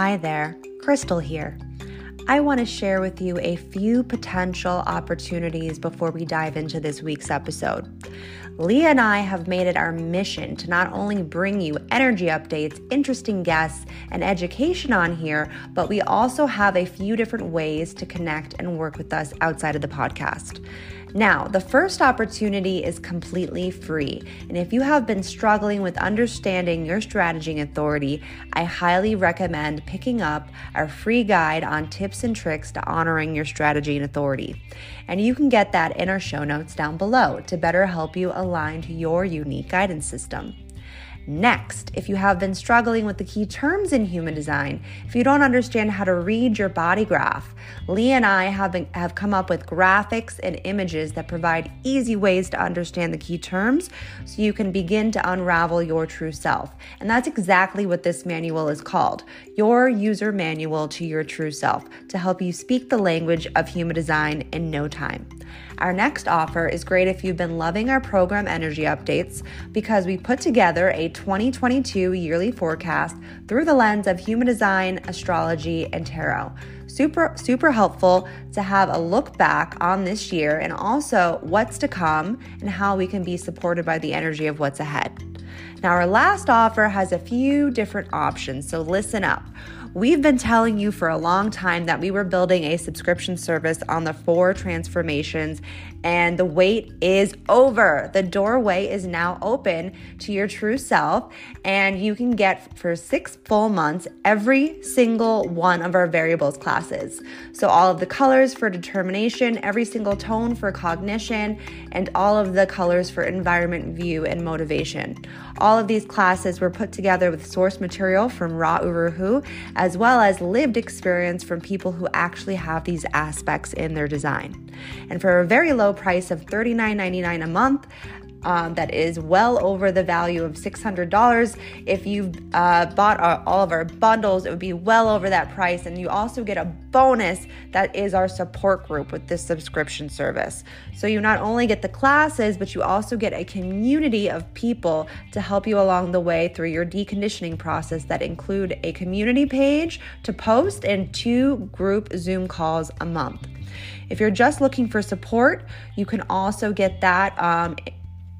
Hi there, Krystle here. I want to share with you a few potential opportunities before we dive into this week's episode. Leah and I have made it our mission to not only bring you energy updates, interesting guests, and education on here, but we also have a few different ways to connect and work with us outside of the podcast. Now, the first opportunity is completely free. And if you have been struggling with understanding your strategy and authority, I highly recommend picking up our free guide on tips and tricks to honoring your strategy and authority. And you can get that in our show notes down below to better help you align to your unique guidance system. Next, if you have been struggling with the key terms in human design, if you don't understand how to read your body graph, Lee and I have, been, have come up with graphics and images that provide easy ways to understand the key terms so you can begin to unravel your true self. And that's exactly what this manual is called your user manual to your true self to help you speak the language of human design in no time. Our next offer is great if you've been loving our program energy updates because we put together a 2022 yearly forecast through the lens of human design, astrology, and tarot. Super, super helpful to have a look back on this year and also what's to come and how we can be supported by the energy of what's ahead. Now, our last offer has a few different options, so listen up. We've been telling you for a long time that we were building a subscription service on the four transformations, and the wait is over. The doorway is now open to your true self, and you can get for six full months every single one of our variables classes. So, all of the colors for determination, every single tone for cognition, and all of the colors for environment, view, and motivation. All of these classes were put together with source material from Ra Uru Hu as as well as lived experience from people who actually have these aspects in their design. And for a very low price of $39.99 a month, um, that is well over the value of $600. If you've uh, bought our, all of our bundles, it would be well over that price. And you also get a bonus that is our support group with this subscription service. So you not only get the classes, but you also get a community of people to help you along the way through your deconditioning process that include a community page to post and two group Zoom calls a month. If you're just looking for support, you can also get that um,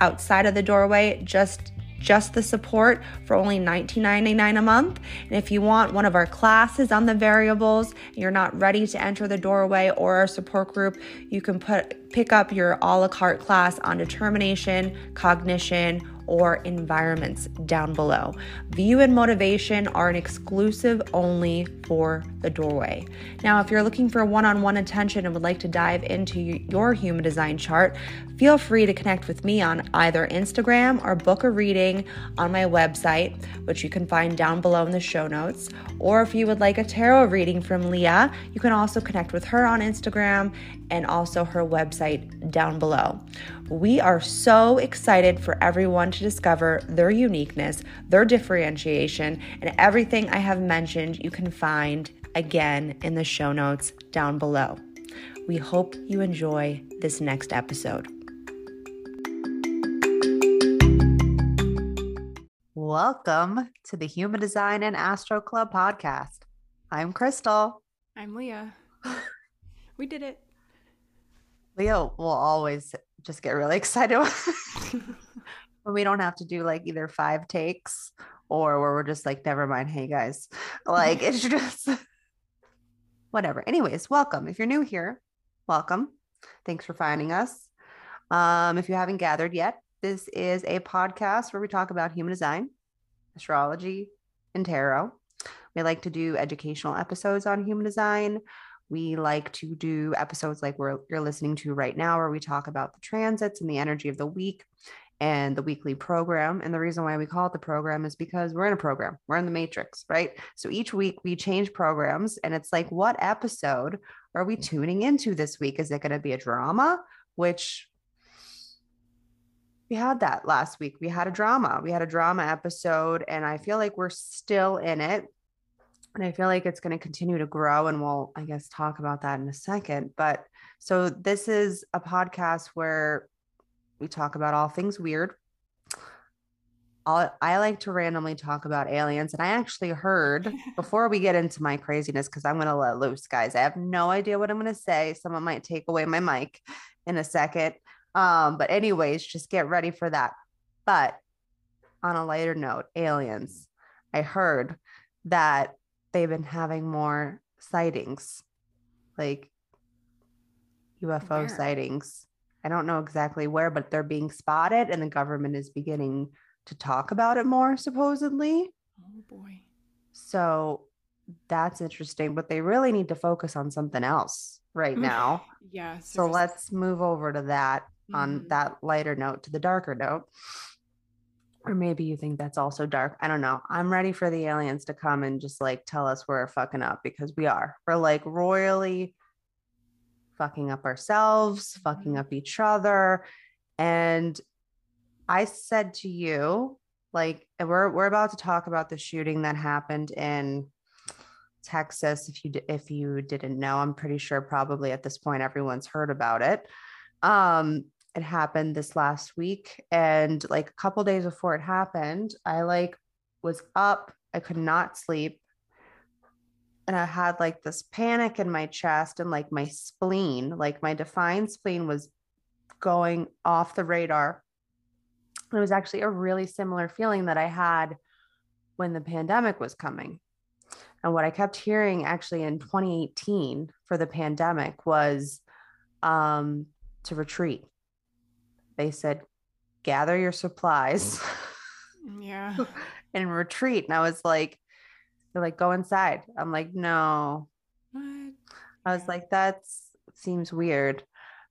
outside of the doorway, just just the support for only $19.99 a month. And if you want one of our classes on the variables, you're not ready to enter the doorway or our support group, you can put pick up your a la carte class on determination, cognition, or environments down below. View and motivation are an exclusive only for the doorway. Now, if you're looking for one on one attention and would like to dive into your human design chart, feel free to connect with me on either Instagram or book a reading on my website, which you can find down below in the show notes. Or if you would like a tarot reading from Leah, you can also connect with her on Instagram and also her website down below. We are so excited for everyone to discover their uniqueness, their differentiation, and everything I have mentioned you can find again in the show notes down below. We hope you enjoy this next episode. Welcome to the Human Design and Astro Club podcast. I'm Krystle. I'm Leah. we did it. Leo will always just get really excited when we don't have to do like either five takes or where we're just like, never mind. Hey guys, like it's just whatever. Anyways, welcome. If you're new here, welcome. Thanks for finding us. Um, if you haven't gathered yet, this is a podcast where we talk about human design, astrology, and tarot. We like to do educational episodes on human design. We like to do episodes like we're, you're listening to right now, where we talk about the transits and the energy of the week. and the weekly program. And the reason why we call it the program is because we're in a program, we're in the matrix, right? So each week we change programs, and it's like, what episode are we tuning into this week? Is it going to be a drama? Which we had that last week. We had a drama. We had a drama episode, and I feel like we're still in it. And I feel like it's going to continue to grow. And we'll, I guess, talk about that in a second. But so this is a podcast where we talk about all things weird. I'll, I like to randomly talk about aliens. And I actually heard before we get into my craziness, because I'm going to let loose, guys. I have no idea what I'm going to say. Someone might take away my mic in a second. Um, but, anyways, just get ready for that. But on a lighter note, aliens, I heard that they've been having more sightings, like UFO where? sightings. I don't know exactly where, but they're being spotted, and the government is beginning to talk about it more, supposedly. Oh, boy. So that's interesting, but they really need to focus on something else right now. yeah. So let's move over to that on mm-hmm. that lighter note to the darker note. Or maybe you think that's also dark. I don't know. I'm ready for the aliens to come and just like tell us we're fucking up because we are. We're like royally fucking up ourselves, fucking mm-hmm. up each other. And I said to you, like, we're we're about to talk about the shooting that happened in Texas. If you if you didn't know, I'm pretty sure probably at this point everyone's heard about it. Um, it happened this last week and like a couple days before it happened i like was up i could not sleep and i had like this panic in my chest and like my spleen like my defined spleen was going off the radar. It was actually a really similar feeling that i had when the pandemic was coming and what i kept hearing actually in 2018 for the pandemic was um, to retreat they said, gather your supplies. Yeah. and retreat. And I was like, they're like, go inside. I'm like, no. What? I was like, that seems weird.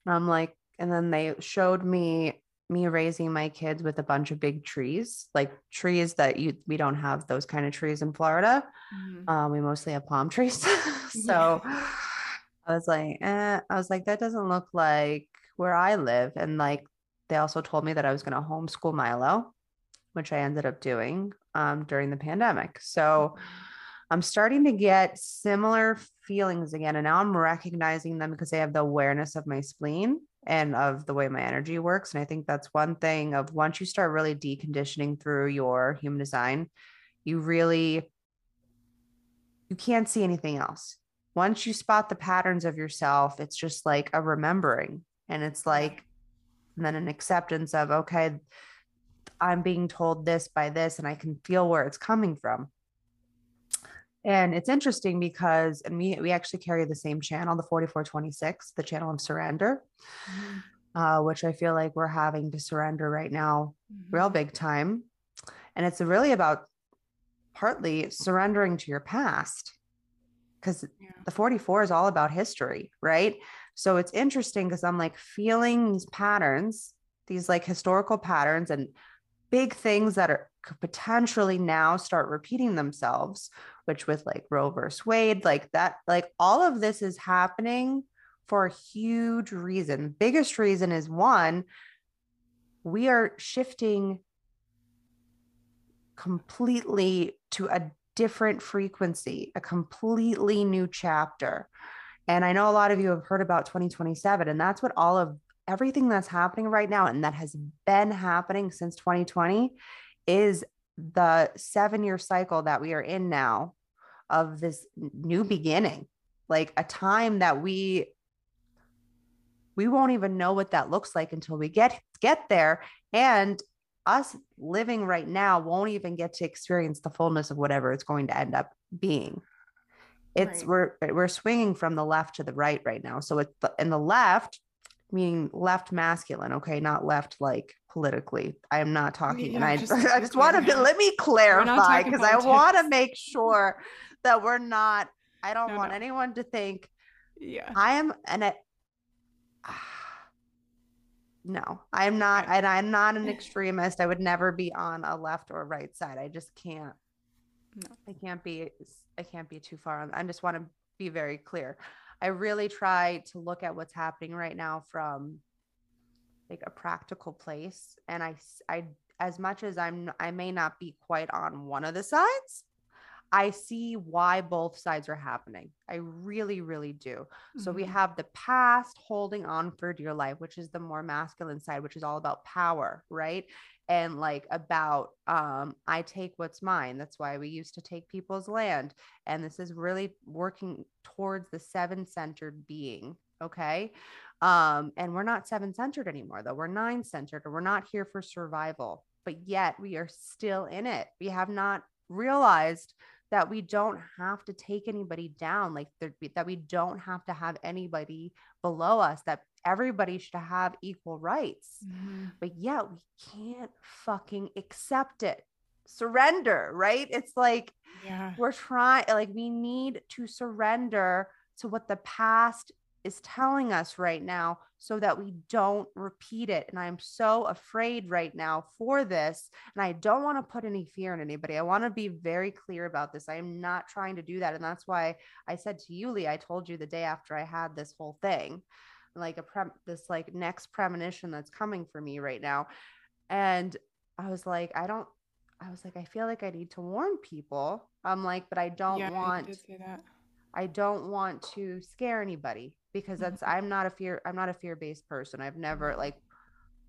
And I'm like, and then they showed me me raising my kids with a bunch of big trees, like trees that you we don't have those kind of trees in Florida. Mm-hmm. Um, we mostly have palm trees. so yeah. I was like, eh, I was like, that doesn't look like where I live. And like they also told me that I was going to homeschool Milo, which I ended up doing um, during the pandemic. So I'm starting to get similar feelings again. And now I'm recognizing them because I have the awareness of my spleen and of the way my energy works. And I think that's one thing of once you start really deconditioning through your human design, you really you can't see anything else. Once you spot the patterns of yourself, it's just like a remembering. And it's like and then an acceptance of okay i'm being told this by this and i can feel where it's coming from and it's interesting because and we we actually carry the same channel the 4426 the channel of surrender mm-hmm. uh, which i feel like we're having to surrender right now mm-hmm. real big time and it's really about partly surrendering to your past because yeah. the 44 is all about history right so it's interesting because I'm like feeling these patterns, these like historical patterns and big things that are could potentially now start repeating themselves, which with like Roe versus Wade, like that, like all of this is happening for a huge reason. Biggest reason is one, we are shifting completely to a different frequency, a completely new chapter. And I know a lot of you have heard about 2027, and that's what all of everything that's happening right now and that has been happening since 2020 is the seven year cycle that we are in now of this new beginning, like a time that we we won't even know what that looks like until we get get there. And us living right now won't even get to experience the fullness of whatever it's going to end up being it's right. we're eh, we're swinging from the left to the right right now so it's in the left meaning left masculine okay not left like politically i am not talking yeah, and i just, I just want to let me clarify because i want to make sure that we're not i don't no, want no. anyone to think yeah i am and I no, I'm not, and I'm not an extremist. I would never be on a left or right side. I just can't. No. I can't be. I can't be too far on. I just want to be very clear. I really try to look at what's happening right now from like a practical place, and I, I, as much as I'm, I may not be quite on one of the sides. I see why both sides are happening. I really, really do. So we Mhm. have the past holding on for dear life, which is the more masculine side, which is all about power, right? And like about um I take what's mine. That's why we used to take people's land. And this is really working towards the seven-centered being, okay? Um and we're not seven-centered anymore though. We're nine-centered or we're not here for survival. But yet we are still in it. We have not realized that we don't have to take anybody down like that we don't have to have anybody below us that everybody should have equal rights. Mhm. but yet we can't fucking accept it. Surrender right? It's like Yeah. we're trying like we need to surrender to what the past is telling us right now so that we don't repeat it. And i'm so afraid right now for this and i don't want to put any fear in anybody. I want to be very clear about this. I am not trying to do that. And that's why i said to you lee i told you the day after i had this whole thing like a prem this like next premonition that's coming for me right now and i was like i don't i was like i feel like i need to warn people i'm like but i don't yeah, want that. I don't want to scare anybody because that's Mhm. I'm not a fear I'm not a fear-based person. I've never like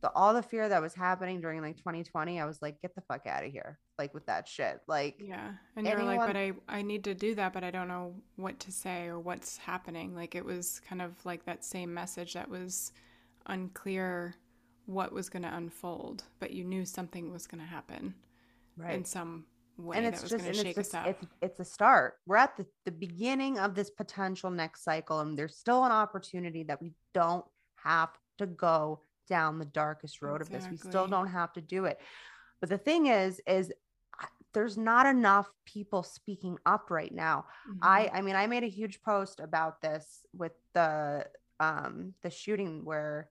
the all the fear that was happening during like 2020, I was like, get the fuck out of here. Like with that shit. Like Yeah. And you're like, but I, I need to do that, but I don't know what to say or what's happening. Like it was kind of like that same message that was unclear what was going to unfold, but you knew something was going to happen in some way and that it's was just going and to it's shake us up. it's it's a start. We're at the, the beginning of this potential next cycle, and there's still an opportunity that we don't have to go down the darkest road of this. We still don't have to do it. But the thing is, is there's not enough people speaking up right now. I Mhm. I mean I made a huge post about this with the um the shooting where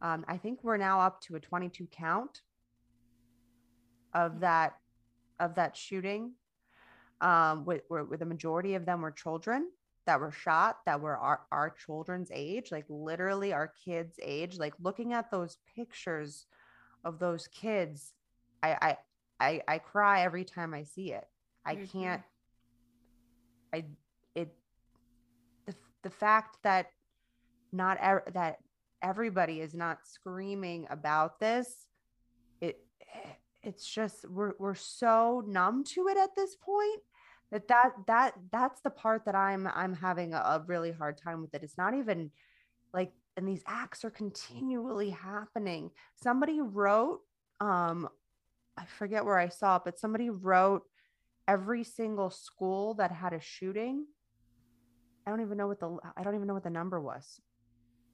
um I think we're now up to a 22 count of that of that shooting um with where, where the majority of them were children that were shot that were our, our children's age like literally our kids age like looking at those pictures of those kids I I I, I cry every time I see it. I can't I it the the fact that not ev- that everybody is not screaming about this it eh, it's just we're we're so numb to it at this point that that that that's the part that I'm I'm having a, a really hard time with it. It's not even like and these acts are continually happening. Somebody wrote um I forget where I saw it, but somebody wrote every single school that had a shooting. I don't even know what the I don't even know what the number was.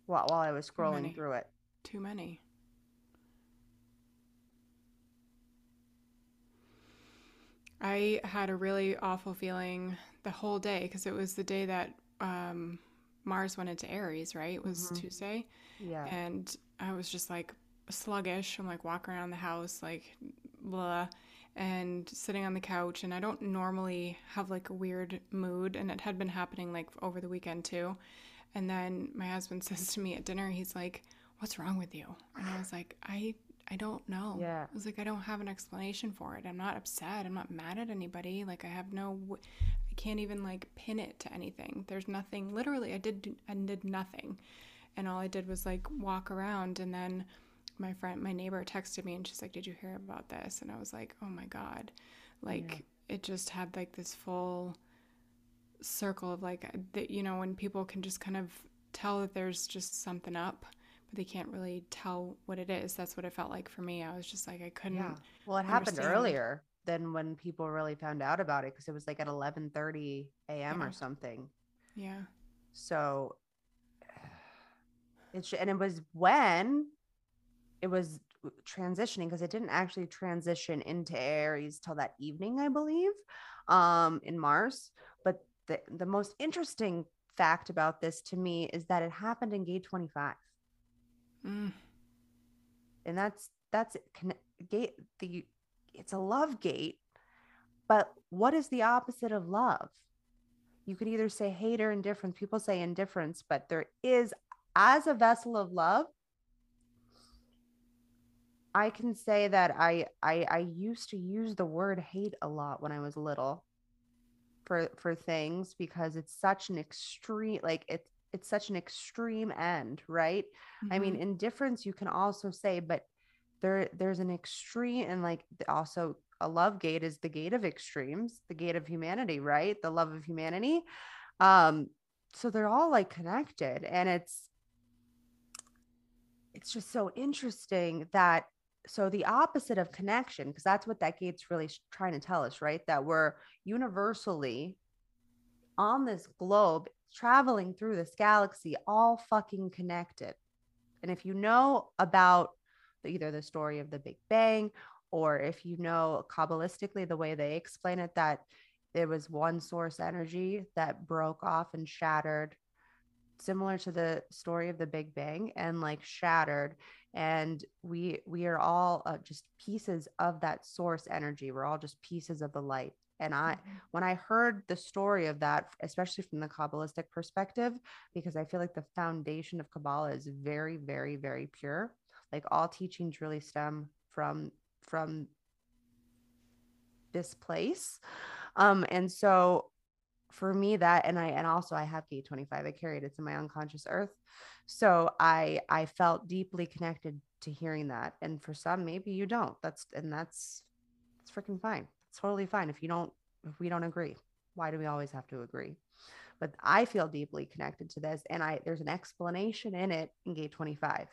While while I was scrolling through it. Too many. I had a really awful feeling the whole day because it was the day that um, Mars went into Aries, right? It was Mhm. Tuesday. Yeah. And I was just like sluggish. I'm like walking around the house, like blah, and sitting on the couch. And I don't normally have like a weird mood. And it had been happening like over the weekend too. And then my husband says to me at dinner, he's like, What's wrong with you? And I was like, I. I don't know. Yeah. I was like, I don't have an explanation for it. I'm not upset. I'm not mad at anybody. Like, I have no, w- I can't even like pin it to anything. There's nothing. Literally, I did, I did nothing and all I did was like walk around and then my friend my neighbor texted me and she's like did you hear about this and I was like oh my god like it just had like this full circle of like that you know when people can just kind of tell that there's just something up but they can't really tell what it is that's what it felt like for me I was just like I couldn't Yeah. Well, it happened earlier than when people really found out about it because it was like at 11:30 a.m. Yeah. or something. yeah So it's and it was when it was transitioning because it didn't actually transition into Aries till that evening, I believe, um, in Mars. But the the most interesting fact about this to me is that it happened in gate 25. Mm. and that's that's gate the it's a love gate but what is the opposite of love you could either say hate or indifference people say indifference but there is as a vessel of love i can say that i i i used to use the word hate a lot when i was little for for things because it's such an extreme like it's it's such an extreme end right mm-hmm. i mean mm-hmm. indifference you can also say but there there's an extreme and like also a love gate is the gate of extremes the gate of humanity right the love of humanity um so they're all like connected and it's it's just so interesting that so the opposite of connection because that's what that gate's really trying to tell us right that we're universally on this globe traveling through this galaxy all fucking connected. And if you know about either the story of the big bang or if you know kabbalistically the way they explain it that there was one source energy that broke off and shattered similar to the story of the big bang and like shattered. And we we are all uh, just pieces of that source energy. We're all just pieces of the light and i mm-hmm. when i heard the story of that especially from the kabbalistic perspective because i feel like the foundation of kabbalah is very very very pure like all teachings really stem from from this place. Um and so for me that and i and also i have gate 25 i carried it in my unconscious earth. So i i felt deeply connected to hearing that and for some maybe you don't that's and that's it's freaking fine it's totally fine if you don't if we don't agree why do we always have to agree but i feel deeply connected to this and i there's an explanation in it in gate 25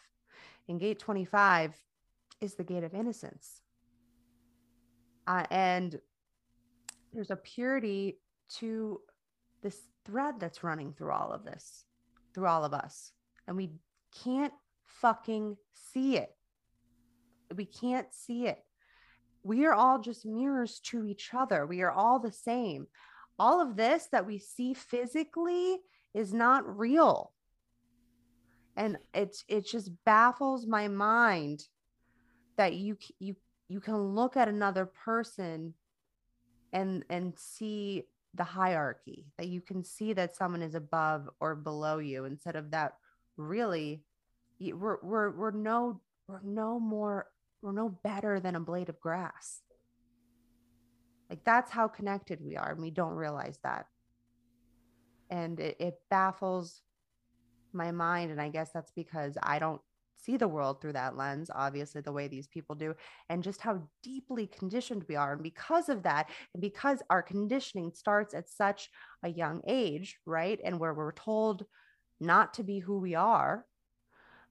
in gate 25 is the gate of innocence uh, and there's a purity to this thread that's running through all of this, through all of us. And we can't fucking see it. We can't see it. We are all just mirrors to each other. We are all the same. All of this that we see physically is not real. And it's it just baffles my mind that you you you can look at another person and and see the hierarchy that you can see that someone is above or below you instead of that really we're we're we're no we're no more we're no better than a blade of grass like that's how connected we are and we don't realize that and it, it baffles my mind and i guess that's because i don't see the world through that lens, obviously, the way these people do, and just how deeply conditioned we are. And because of that, and because our conditioning starts at such a young age, right? And where we're told not to be who we are,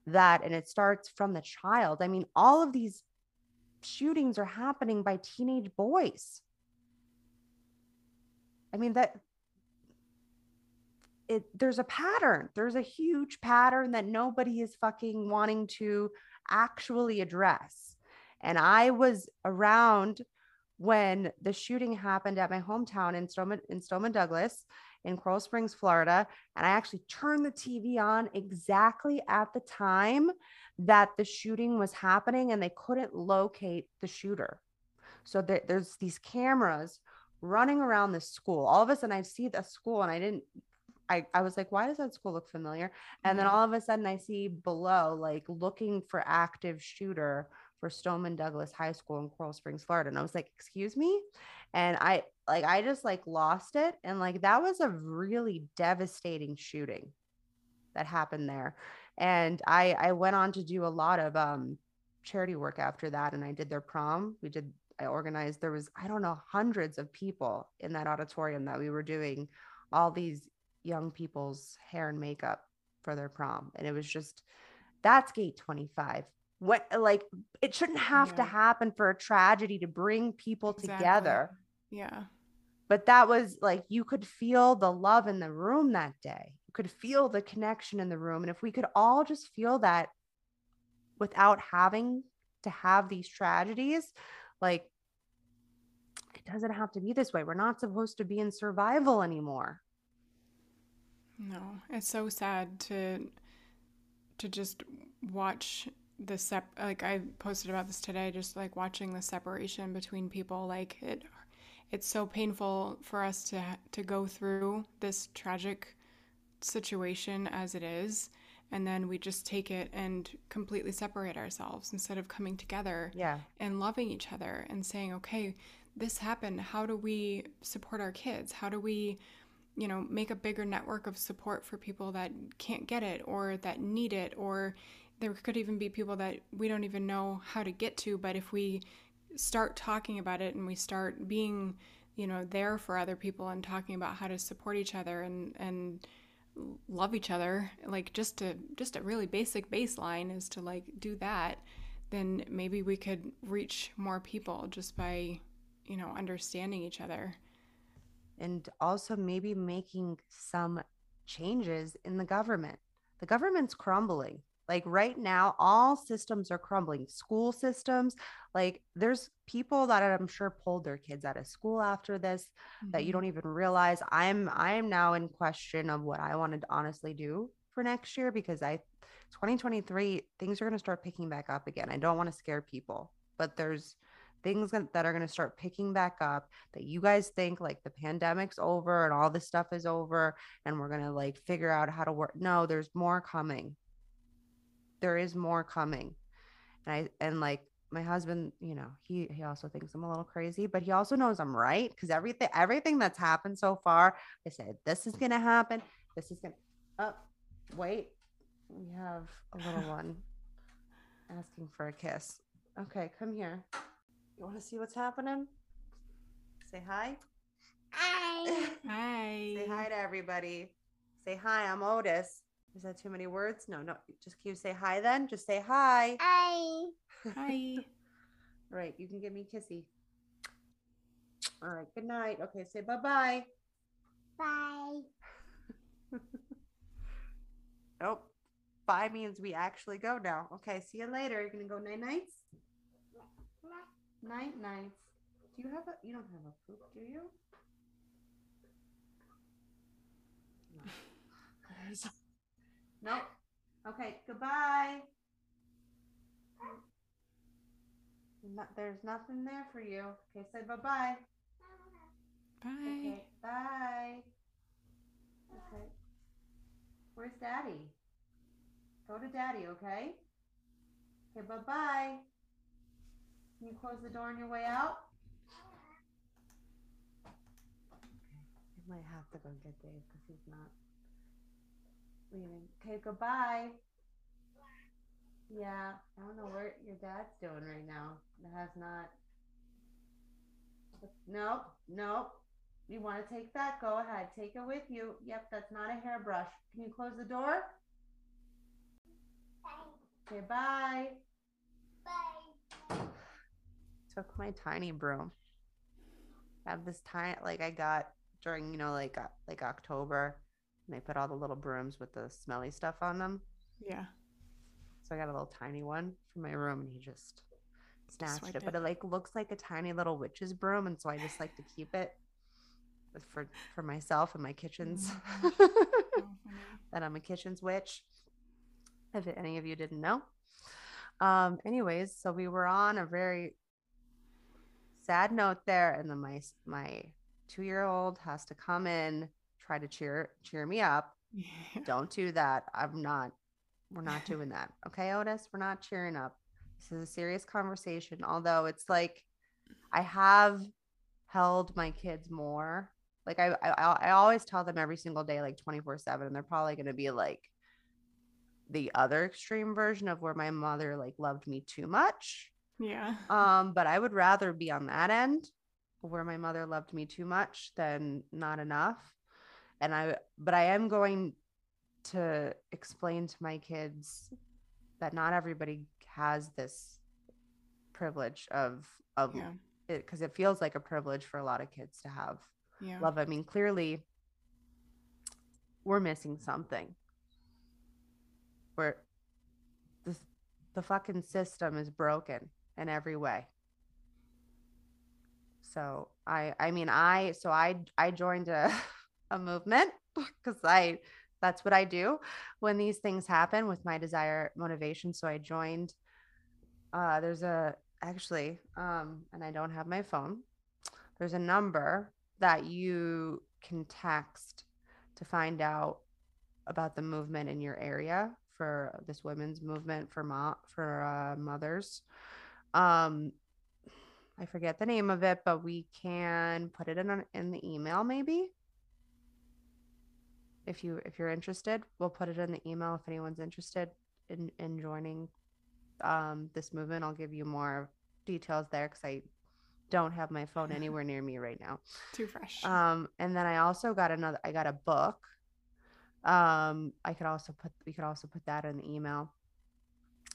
that, and it starts from the child. I mean, all of these shootings are happening by teenage boys. I mean, that it there's a pattern there's a huge pattern that nobody is fucking wanting to actually address and i was around when the shooting happened at my hometown in Stoneman, in Stoneman Douglas in Coral Springs, Florida. And I actually turned the TV on exactly at the time that the shooting was happening and they couldn't locate the shooter. So there, there's these cameras running around the school. All of a sudden, I see the school and I didn't I, I was like, why does that school look familiar? And then mm-hmm. all of a sudden I see below, like looking for active shooter for Stoneman Douglas High School in Coral Springs, Florida. And I was like, excuse me? And I like I just like lost it. And like that was a really devastating shooting that happened there. And I I went on to do a lot of um charity work after that. And I did their prom. We did I organized there was, I don't know, hundreds of people in that auditorium that we were doing all these young people's hair and makeup for their prom. And it was just that's gate 25. What like it shouldn't have yeah. to happen for a tragedy to bring people exactly. together. Yeah. But that was like you could feel the love in the room that day. You could feel the connection in the room. And if we could all just feel that without having to have these tragedies, like it doesn't have to be this way. We're not supposed to be in survival anymore. No, it's so sad to to just watch the sep like I posted about this today just like watching the separation between people like it it's so painful for us to to go through this tragic situation as it is and then we just take it and completely separate ourselves instead of coming together yeah. and loving each other and saying okay this happened. How do we support our kids? How do we you know make a bigger network of support for people that can't get it or that need it or there could even be people that we don't even know how to get to but if we start talking about it and we start being you know there for other people and talking about how to support each other and and love each other like just to just a really basic baseline is to like do that then maybe we could reach more people just by you know understanding each other. And also maybe making some changes in the government. The government's crumbling like right now, all systems are crumbling. School systems, like there's people that I'm sure pulled their kids out of school after this mm-hmm. that you mm-hmm. don't even realize. I'm I am now in question of what I wanted to honestly do for next year because I 2023 things are going to start picking back up again. I don't want to scare people, but there's things that are going to start picking back up that you guys think like the pandemic's over and all this stuff is over and we're going to like figure out how to work. No, there's more coming there is more coming. And i and like my husband you know he he also thinks i'm a little crazy but he also knows i'm right because everything everything that's happened so far i said this is gonna happen. This is gonna oh wait. We have a little one asking for a kiss. Okay come here. You want to see what's happening? Say hi. Hi. Hi. Say hi to everybody. Say hi i'm otis is that too many words? No, no. Just can you say hi then? Just say hi. Hi. Hi. right. You can give me a kissy. All right. Good night. Okay. Say bye bye. Bye. nope. Bye means we actually go now. Okay. See you later. You're going to go night nights? Night nights. Do you have a, you don't have a poop, do you? No. Nope. Okay, goodbye. there's nothing there for you. Okay, say bye-bye. Bye. Okay, bye. Okay. Where's daddy? Go to daddy, okay? Okay, bye-bye. Can you close the door on your way out? Okay. I might have to go get Dave because he's not leaving. Okay, goodbye. Yeah, I don't know where your dad's doing right now. It has not. Nope, nope. You want to take that? Go ahead. Take it with you. Yep, that's not a hairbrush. Can you close the door? Okay, bye. Bye. Took my tiny broom. I have this tiny, like I got during, you know, like uh, like October they put all the little brooms with the smelly stuff on them. Yeah. So I got a little tiny one for my room and he just snatched it, but it like looks like a tiny little witch's broom and so I just like to keep it for for myself and my kitchens. Mm-hmm. that I'm a kitchen's witch. If any of you didn't know. Um anyways, so we were on a very sad note there and then my my 2-year-old has to come in try to cheer cheer me up. Yeah. Don't do that. I'm not. We're not doing that. Okay, Otis, we're not cheering up. This is a serious conversation. Although it's like I have held my kids more. Like I, I, I always tell them every single day, like 24 seven, and they're probably going to be like the other extreme version of where my mother like loved me too much. Yeah. Um, but I would rather be on that end where my mother loved me too much than not enough and i but i am going to explain to my kids that not everybody has this privilege of of yeah. it because it feels like a privilege for a lot of kids to have yeah. love i mean clearly we're missing something where the, the fucking system is broken in every way so i i mean i so i i joined a a movement because I that's what I do when these things happen with my desire motivation. So I joined uh there's a actually um and I don't have my phone. There's a number that you can text to find out about the movement in your area for this women's movement for mo- for uh, mothers. Um I forget the name of it, but we can put it in an, in the email maybe. If you if you're interested, we'll put it in the email if anyone's interested in in joining um this movement. I'll give you more details there cuz I don't have my phone anywhere near me right now. Too fresh. Um and then I also got another I got a book. Um I could also put we could also put that in the email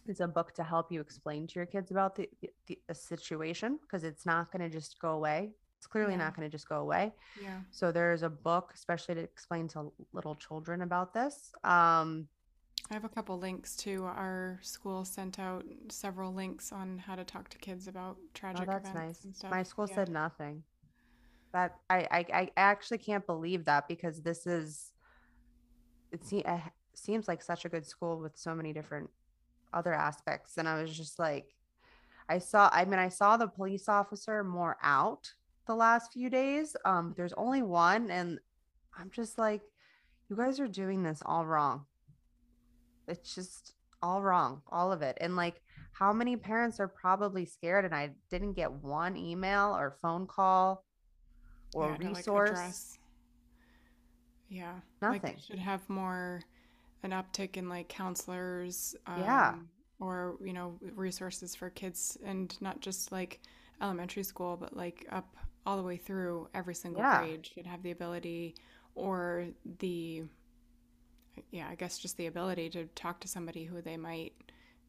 it's a book to help you explain to your kids about the, the, the situation because it's not going to just go away. It's clearly Yeah. not going to just go away. yeah. So there's a book especially to explain to little children about this. Um, I have a couple links to our school sent out several links on how to talk to kids about oh, tragic that's events nice. and stuff. My school Yeah. said nothing. That I, I I actually can't believe that because this is it se- uh, seems like such a good school with so many different other aspects and I was just like I saw I mean I saw the police officer more out the last few days. Um there's only one and I'm just like you guys are doing this all wrong. It's just all wrong, all of it. And like how many parents are probably scared and I didn't get one email or phone call or Yeah, to, like, resource. Yeah. Nothing. they should have more an uptick in like counselors. Yeah. Um, or, you know, resources for kids and not just like elementary school, but like up all the way through every single Yeah. grade should have the ability or the yeah, I guess just the ability to talk to somebody who they might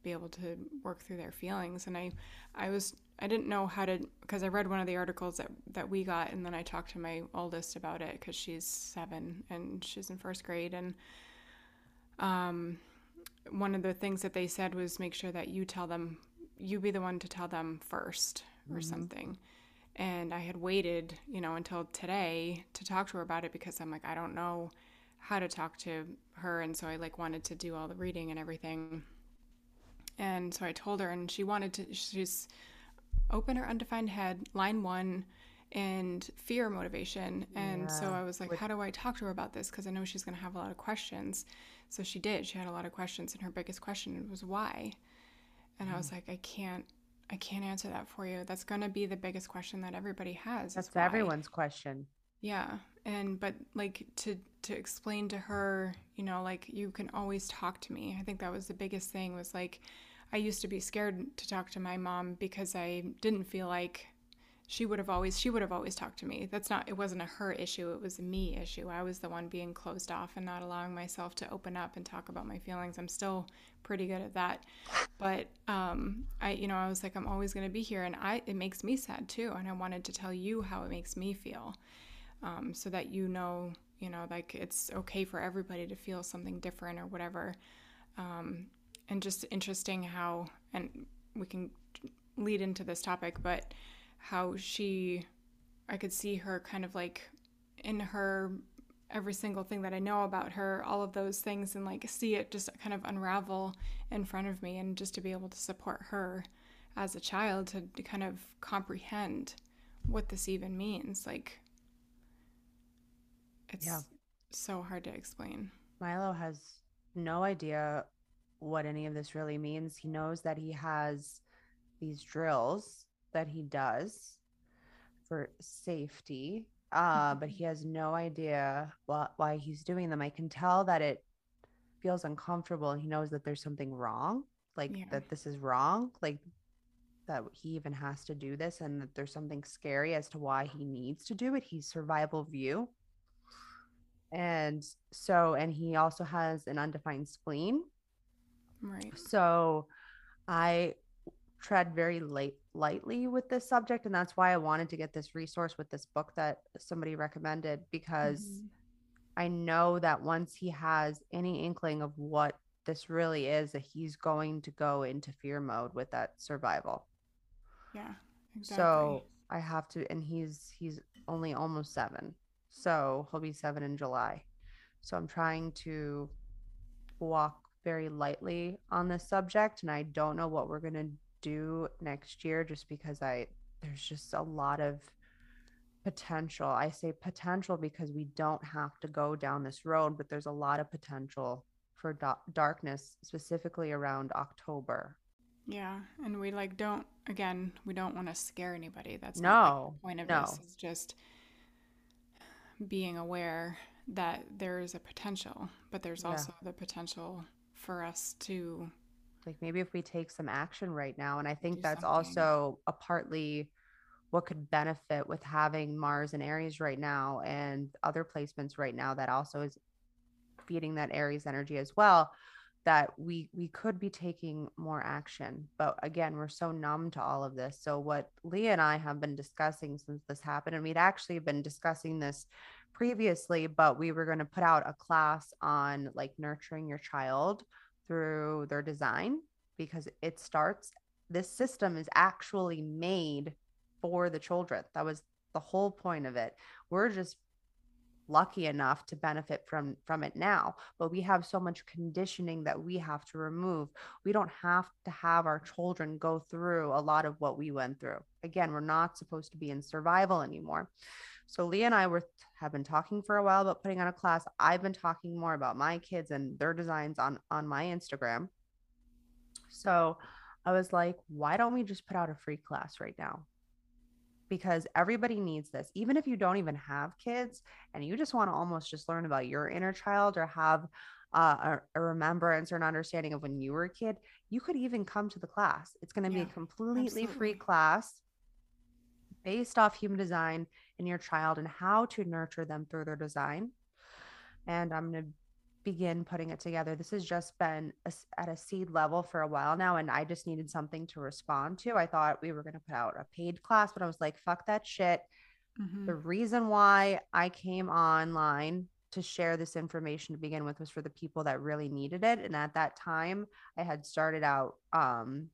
be able to work through their feelings. And I, I was, I didn't know how to, because I read one of the articles that, that we got, and then I talked to my oldest about it because she's seven and she's in first grade. And um, one of the things that they said was make sure that you tell them, you be the one to tell them first or Mhm. something. And I had waited, you know, until today to talk to her about it because I'm like, I don't know how to talk to her and so I like wanted to do all the reading and everything. And so I told her and she wanted to she's open her undefined head, line 1 and fear motivation. And so I was like, how do I talk to her about this because I know she's going to have a lot of questions. So she did. She had a lot of questions and her biggest question was why. And I was Mm. like, I can't I can't answer that for you. That's going to be the biggest question that everybody has. That's everyone's question. Yeah. And but like to to explain to her, you know, like you can always talk to me. I think that was the biggest thing was like I used to be scared to talk to my mom because I didn't feel like she would have always she would have always talked to me. That's not it wasn't a her issue, it was a me issue. I was the one being closed off and not allowing myself to open up and talk about my feelings. I'm still pretty good at that. But um I you know, I was like I'm always going to be here and I it makes me sad too and I wanted to tell you how it makes me feel um, so that you know, you know, like it's okay for everybody to feel something different or whatever. Um, and just interesting how, and we can lead into this topic, but how she, I could see her kind of like in her every single thing that I know about her, all of those things, and like see it just kind of unravel in front of me, and just to be able to support her as a child to, to kind of comprehend what this even means. Like, it's Yeah. so hard to explain. Milo has no idea what any of this really means. He knows that he has these drills that he does for safety, uh, but he has no idea wh- why he's doing them. I can tell that it feels uncomfortable and he knows that there's something wrong, like Yeah. that this is wrong, like that he even has to do this and that there's something scary as to why he needs to do it. He's survival view. And so, and he also has an undefined spleen. Right. So I tread very light, lightly with this subject. And that's why I wanted to get this resource with this book that somebody recommended because Mhm. I know that once he has any inkling of what this really is, that he's going to go into fear mode with that survival. Yeah. Exactly. So I have to, and he's he's only almost seven, so he'll be seven in July. So I'm trying to walk very lightly on this subject, and I don't know what we're gonna do next year just because I there's just a lot of potential. I say potential because we don't have to go down this road, but there's a lot of potential for da- darkness specifically around October. Yeah, and we like don't again, we don't want to scare anybody. That's No, not like, point of no. this. Is just being aware that there is a potential, but there's Yeah. also the potential for us to like maybe if we take some action right now and i think Do that's something. also a partly what could benefit with having mars and aries right now and other placements right now that also is feeding that aries energy as well that we we could be taking more action but again we're so numb to all of this so what leah and i have been discussing since this happened and we'd actually been discussing this previously but we were going to put out a class on like nurturing your child through their design because it starts this system is actually made for the children. That was the whole point of it. We're just lucky enough to benefit from from it now but we have so much conditioning that we have to remove. We don't have to have our children go through a lot of what we went through. Again we're not supposed to be in survival anymore so Leah and I were have been talking for a while about putting on a class. I've been talking more about my kids and their designs on on my Instagram. So I was like, why don't we just put out a free class right now? Because everybody needs this. Even if you don't even have kids and you just want to almost just learn about your inner child or have uh, a, a remembrance or an understanding of when you were a kid, you could even come to the class. It's going to be a completely free class based off human design in your child and how to nurture them through their design. And I'm going to begin putting it together. This has just been a at a seed level for a while now, and I just needed something to respond to. I thought we were going to put out a paid class, but I was like, fuck that shit. Mhm. The reason why I came online to share this information to begin with was for the people that really needed it. And at that time, I had started out um,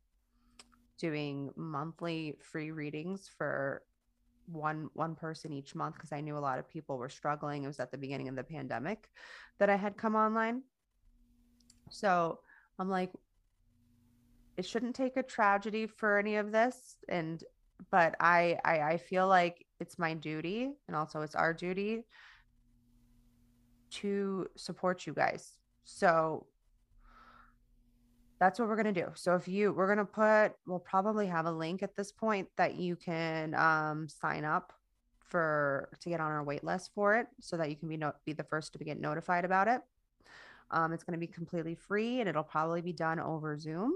doing monthly free readings for one one person each month because I knew a lot of people were struggling. It was at the beginning of the pandemic that I had come online. So I'm like, it shouldn't take a tragedy for any of this. And but I I, I feel like it's my duty and also it's our duty to support you guys. So that's what we're going to do. So if you we're going to put we'll probably have a link at this point that you can um sign up for to get on our wait list for it so that you can be no, be the first to get notified about it. Um it's going to be completely free and it'll probably be done over Zoom.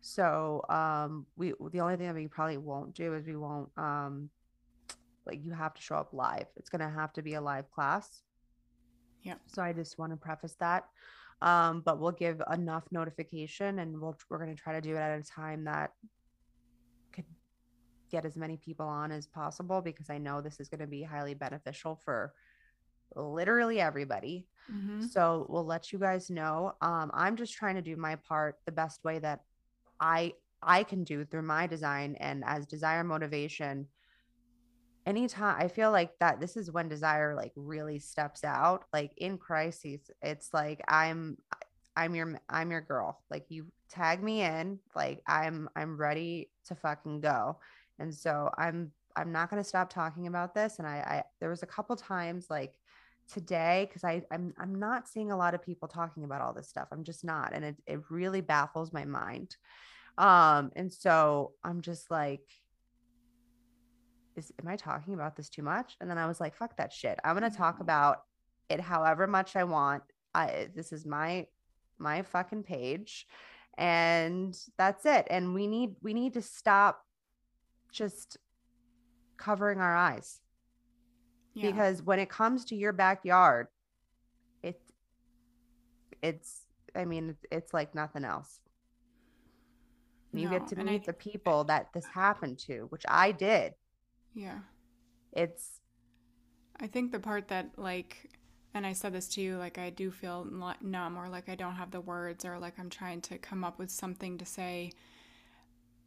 So um we the only thing that we probably won't do is we won't um like you have to show up live. It's going to have to be a live class. Yeah. So I just want to preface that. Um, but we'll give enough notification and we'll we're gonna try to do it at a time that could get as many people on as possible because I know this is gonna be highly beneficial for literally everybody. Mhm. So we'll let you guys know. Um, I'm just trying to do my part the best way that I I can do through my design and as desire motivation. Anytime I feel like that this is when desire like really steps out. Like in crises, it's like I'm I'm your I'm your girl. Like you tag me in, like I'm I'm ready to fucking go. And so I'm I'm not gonna stop talking about this. And I, I there was a couple times like today because I I'm I'm not seeing a lot of people talking about all this stuff. I'm just not, and it it really baffles my mind. Um, and so I'm just like, is am I talking about this too much? And then I was like, fuck that shit. I'm gonna talk mm-hmm. about it however much I want. I this is my my fucking page, and that's it. And we need we need to stop just covering our eyes Yeah. because when it comes to your backyard it it's i mean it's, it's like nothing else you No, get to meet I- the people that this happened to which i did yeah. it's I think the part that like and I said this to you like I do feel numb or like I don't have the words or like I'm trying to come up with something to say.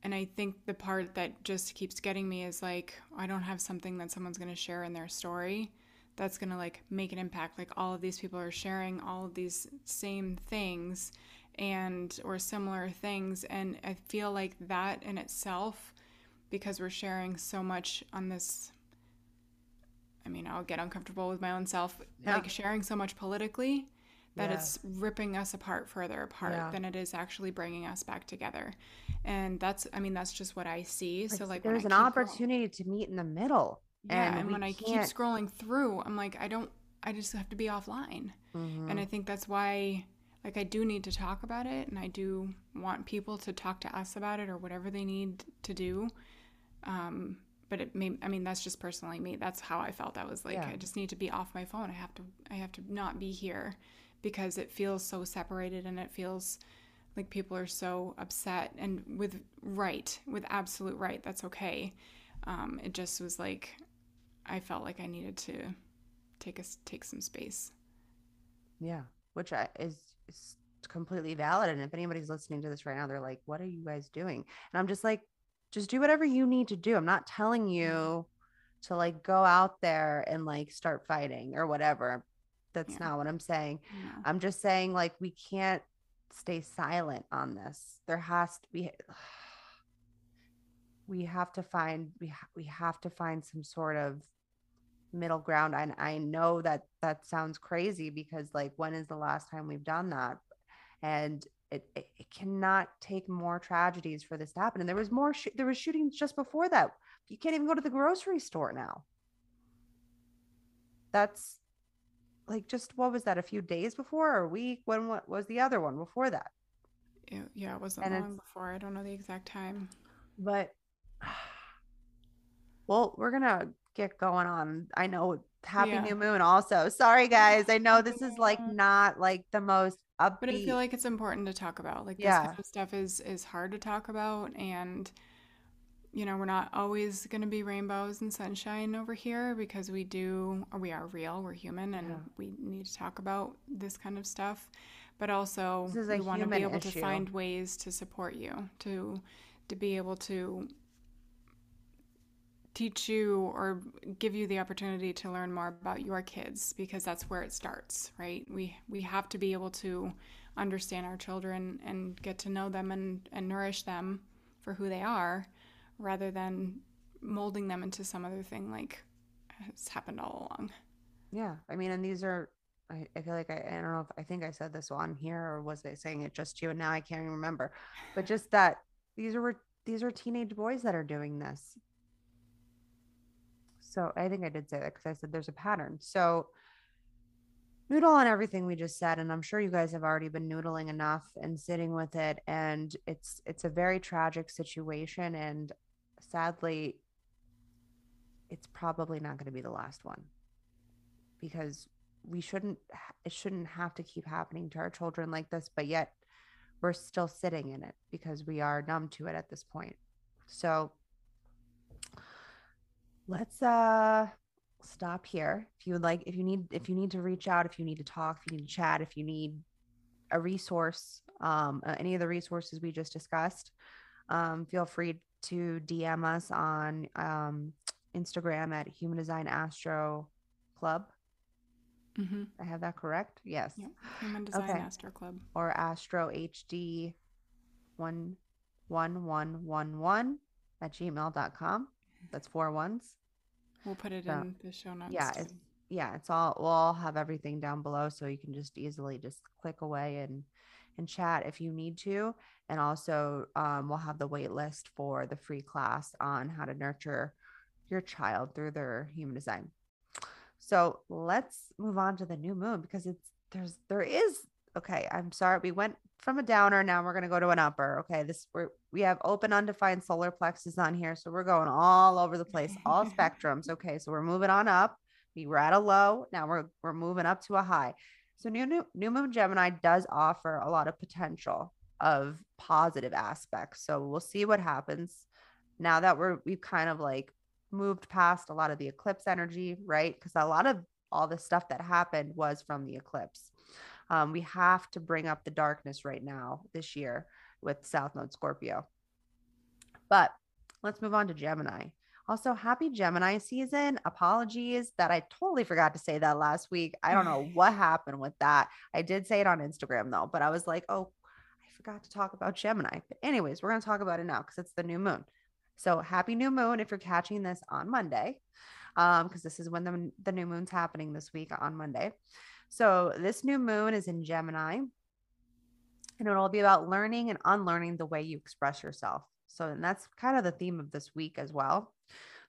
And I think the part that just keeps getting me is like I don't have something that someone's going to share in their story that's going to like make an impact. Like all of these people are sharing all of these same things and or similar things. And I feel like that in itself because we're sharing so much on this I mean, I'll get uncomfortable with my own self Yeah. like sharing so much politically that Yeah. it's ripping us apart further apart Yeah. than it is actually bringing us back together. And that's I mean, that's just what I see. so like there's an opportunity to meet in the middle. yeah, and and, when I keep scrolling through, I'm like, I don't, I just have to be offline. Mhm. And I think that's why, like, I do need to talk about it, and I do want people to talk to us about it or whatever they need to do. Um, but it may, I mean, that's just personally me. That's how I felt. I was like, Yeah. I just need to be off my phone. I have to, I have to not be here because it feels so separated and it feels like people are so upset and with right, with absolute right. That's okay. Um, it just was like, I felt like I needed to take us take some space. Yeah, which I, is, is completely valid. And if anybody's listening to this right now, they're like, "What are you guys doing?" And I'm just like, just do whatever you need to do. I'm not telling mm-hmm. you to like go out there and like start fighting or whatever. That's Yeah. not what I'm saying. know? I'm just saying like we can't stay silent on this. There has to be we have to find we ha- we have to find some sort of middle ground. And I know that that sounds crazy because like when is the last time we've done that? And it, it, it cannot take more tragedies for this to happen. And there was more sh- there was shootings just before that. You can't even go to the grocery store now. That's like just what was that a few days before or a week when what was the other one before that It- yeah, it wasn't And long before. I don't know the exact time. but well we're gonna get going on i know happy Yeah. new moon also sorry guys i know this is like not like the most upbeat But I feel like it's important to talk about. Like Yeah. this kind of stuff is is hard to talk about and you know, we're not always going to be rainbows and sunshine over here because we do or we are real, we're human and Yeah. we need to talk about this kind of stuff. But also This is a we want to be able to find ways to support you, to to be able to teach you or give you the opportunity to learn more about your kids because that's where it starts right we we have to be able to understand our children and get to know them and and nourish them for who they are rather than molding them into some other thing like has happened all along yeah i mean and these are I, I feel like I, I don't know if I think I said this on here or was I saying it just to you and now I can't even remember. But just that these are these are teenage boys that are doing this. So I think I did say that because I said there's a pattern. So noodle on everything we just said, and I'm sure you guys have already been noodling enough and sitting with it. And it's it's a very tragic situation, and sadly, it's probably not going to be the last one because we shouldn't it shouldn't have to keep happening to our children like this but yet we're still sitting in it because we are numb to it at this point so let's uh stop here if you would like if you need if you need to reach out if you need to talk if you need to chat if you need a resource um uh, any of the resources we just discussed um feel free to dm us on um instagram at human design astro club mm-hmm. I have that correct? Yes. Yep. human design Okay. astro club Or Astro HD one one one one one at gmail.com. That's four ones. we'll put it So, in the show notes yeah, it's yeah, it's all we'll all have everything down below so you can just easily just click away and and chat if you need to. And also um, we'll have the wait list for the free class on how to nurture your child through their human design. So let's move on to the new moon because it's there's there is okay. I'm sorry, we went from a downer. Now we're gonna go to an upper. Okay, this we're we have open undefined solar plexus on here, so we're going all over the place, all spectrums. Okay, so we're moving on up. We were at a low. Now we're we're moving up to a high. So new new new moon Gemini does offer a lot of potential of positive aspects. So we'll see what happens now that we're we've kind of like moved past a lot of the eclipse energy, right? Because a lot of all the stuff that happened was from the eclipse. Um, we have to bring up the darkness right now this year with South Node Scorpio. But let's move on to Gemini. Also, happy Gemini season. Apologies that I totally forgot to say that last week. I don't know what happened with that. I did say it on Instagram though, but I was like, oh, I forgot to talk about Gemini. But anyways, we're going to talk about it now because it's the new moon. So happy new moon if you're catching this on Monday, um, because this is when the, the new moon's happening this week on Monday. So this new moon is in Gemini, and it'll be about learning and unlearning the way you express yourself. So and that's kind of the theme of this week as well.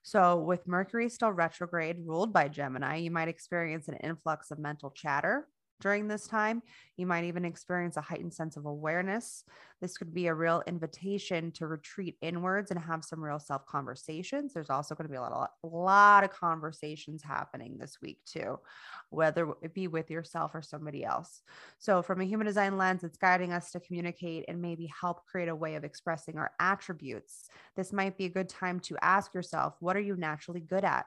So, with Mercury still retrograde, ruled by Gemini, you might experience an influx of mental chatter, during this time. You might even experience a heightened sense of awareness. This could be a real invitation to retreat inwards and have some real self conversations. There's also going to be a lot, of, a lot of conversations happening this week, too, whether it be with yourself or somebody else. So, from a human design lens, it's guiding us to communicate and maybe help create a way of expressing our attributes. This might be a good time to ask yourself, what are you naturally good at?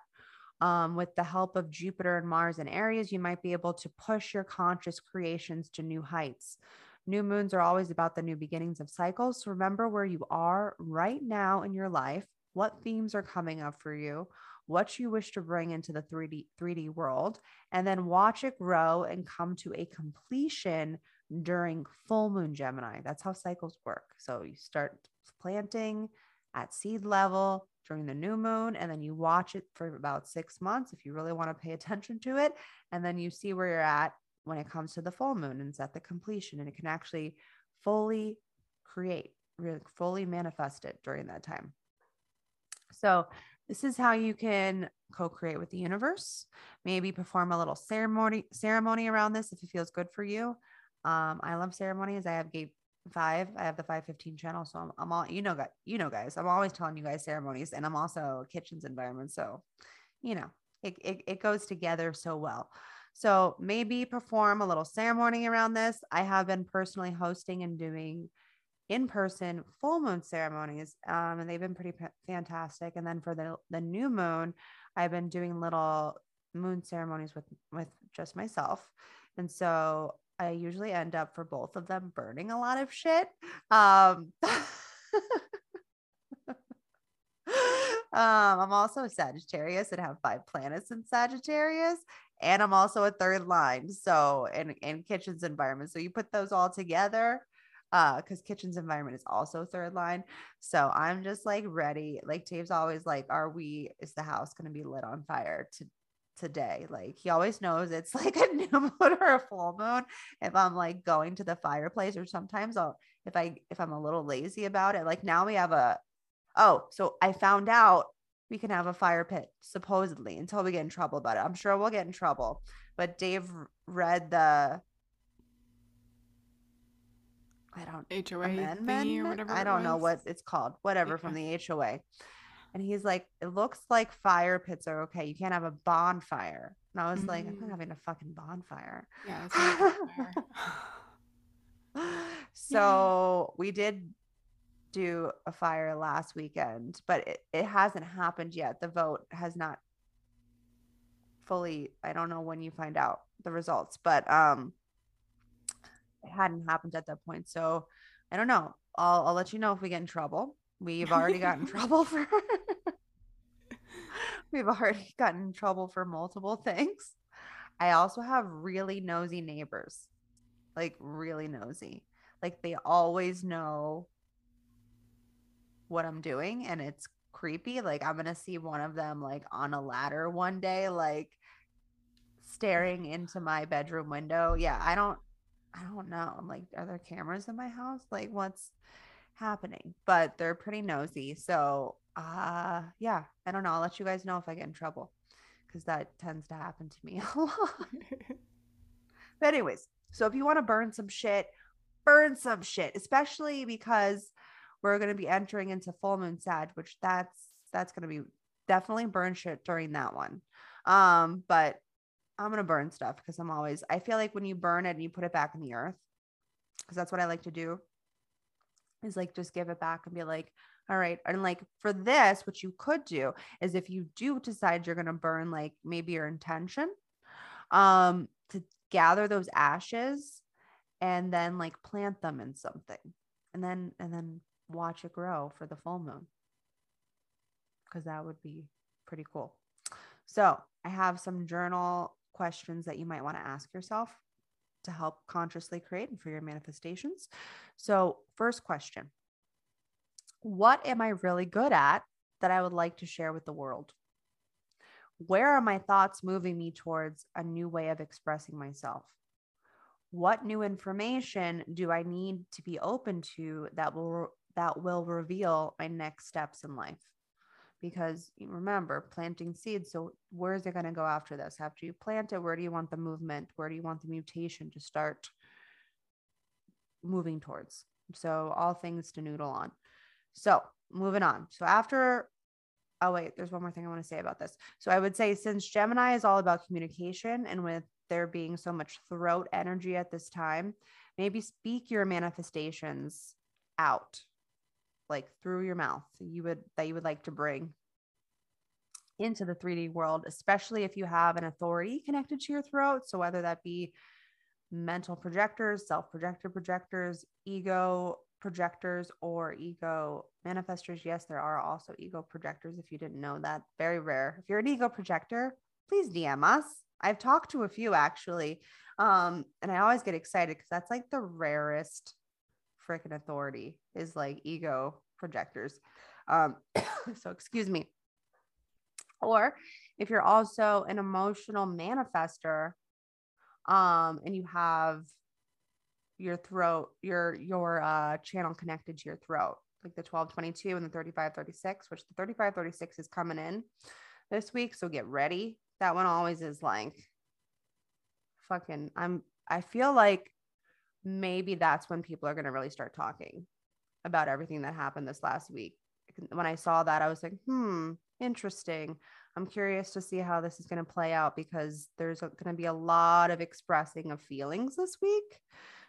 Um, with the help of Jupiter and Mars in Aries, you might be able to push your conscious creations to new heights. New moons are always about the new beginnings of cycles. So remember where you are right now in your life, what themes are coming up for you, what you wish to bring into the 3D 3D world, and then watch it grow and come to a completion during full moon Gemini. That's how cycles work. So you start planting at seed level, during the new moon and then you watch it for about six months if you really want to pay attention to it and then you see where you're at when it comes to the full moon and it's at the completion and it can actually fully create really fully manifest it during that time. So this is how you can co-create with the universe. Maybe perform a little ceremony ceremony around this if it feels good for you. Um, i love ceremonies. I have gave five. I have the 515 channel. So I'm, I'm all, you know, you know, guys, I'm always telling you guys ceremonies and I'm also kitchens environment. So, you know, it, it, it goes together so well. So maybe perform a little ceremony around this. I have been personally hosting and doing in-person full moon ceremonies um, and they've been pretty p- fantastic and then for the the new moon i've been doing little moon ceremonies with with just myself and so I usually end up for both of them burning a lot of shit. Um, um, I'm also a Sagittarius and have five planets in Sagittarius, and I'm also a third line. So in in kitchens environment, so you put those all together, uh, because kitchens environment is also third line. So I'm just like ready. Like Dave's always like, "Are we? Is the house going to be lit on fire to today. Like he always knows it's like a new moon or a full moon. If I'm like going to the fireplace, or sometimes I'll if I if I'm a little lazy about it. Like now we have a oh, so I found out we can have a fire pit supposedly until we get in trouble about it. I'm sure we'll get in trouble. But Dave read the I don't HOA amendment. or whatever. I don't know what it's called. Whatever from the HOA. And he's like, it looks like fire pits are okay. You can't have a bonfire. And I was mm-hmm. like, I'm not mm. having a fucking bonfire. Yeah. bonfire. so yeah. we did do a fire last weekend, but it, it hasn't happened yet. The vote has not fully, I don't know when you find out the results, but um it hadn't happened at that point. So I don't know. I'll I'll let you know if we get in trouble. We've already gotten trouble for We've already gotten in trouble for multiple things. I also have really nosy neighbors. Like really nosy. Like they always know what I'm doing and it's creepy. Like I'm going to see one of them like on a ladder one day like staring into my bedroom window. Yeah, I don't I don't know. I'm like are there cameras in my house? Like what's happening, but they're pretty nosy. So, uh, yeah, I don't know. I'll let you guys know if I get in trouble because that tends to happen to me a lot. but, anyways, so if you want to burn some shit, burn some shit, especially because we're going to be entering into full moon Sag, which that's that's going to be definitely burn shit during that one. Um, but I'm going to burn stuff because I'm always, I feel like when you burn it and you put it back in the earth, because that's what I like to do is like just give it back and be like, all right. And like for this, what you could do is if you do decide you're going to burn like maybe your intention, um, to gather those ashes and then like plant them in something and then, and then watch it grow for the full moon. Cause that would be pretty cool. So I have some journal questions that you might want to ask yourself to help consciously create and for your manifestations. So, first question What am I really good at that I would like to share with the world? Where are my thoughts moving me towards a new way of expressing myself? What new information do I need to be open to that will that will reveal my next steps in life? Because remember, planting seeds. So, where is it going to go after this? After you plant it, where do you want the movement? Where do you want the mutation to start moving towards? So, all things to noodle on. So, moving on. So, after oh wait there's one more thing i want to say about this so i would say since gemini is all about communication and with there being so much throat energy at this time maybe speak your manifestations out like through your mouth you would that you would like to bring into the 3D world, especially if you have an authority connected to your throat. So, whether that be mental projectors, self projector projectors, ego projectors, or ego manifestors. Yes, there are also ego projectors if you didn't know that. Very rare. If you're an ego projector, please DM us. I've talked to a few actually. Um, and I always get excited because that's like the rarest freaking authority is like ego projectors. Um, so excuse me. Or if you're also an emotional manifester, um, and you have your throat, your your uh channel connected to your throat, like the 1222 and the 3536, which the 3536 is coming in this week. So get ready. That one always is like fucking I'm I feel like maybe that's when people are gonna really start talking about everything that happened this last week. When I saw that, I was like, hmm, interesting. I'm curious to see how this is going to play out because there's going to be a lot of expressing of feelings this week.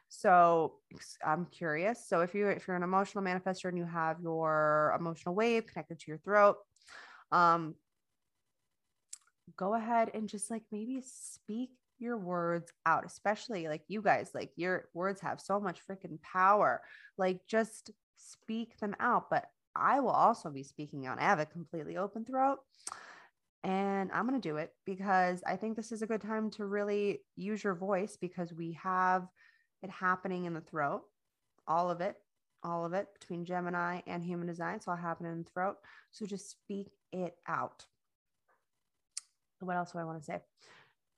So I'm curious. So if you if you're an emotional manifester and you have your emotional wave connected to your throat, um, go ahead and just like maybe speak your words out, especially like you guys, like your words have so much freaking power. Like just speak them out. But I will also be speaking out. I have a completely open throat and I'm going to do it because I think this is a good time to really use your voice because we have it happening in the throat, all of it, all of it between Gemini and human design. It's all happening in the throat. So just speak it out. What else do I want to say?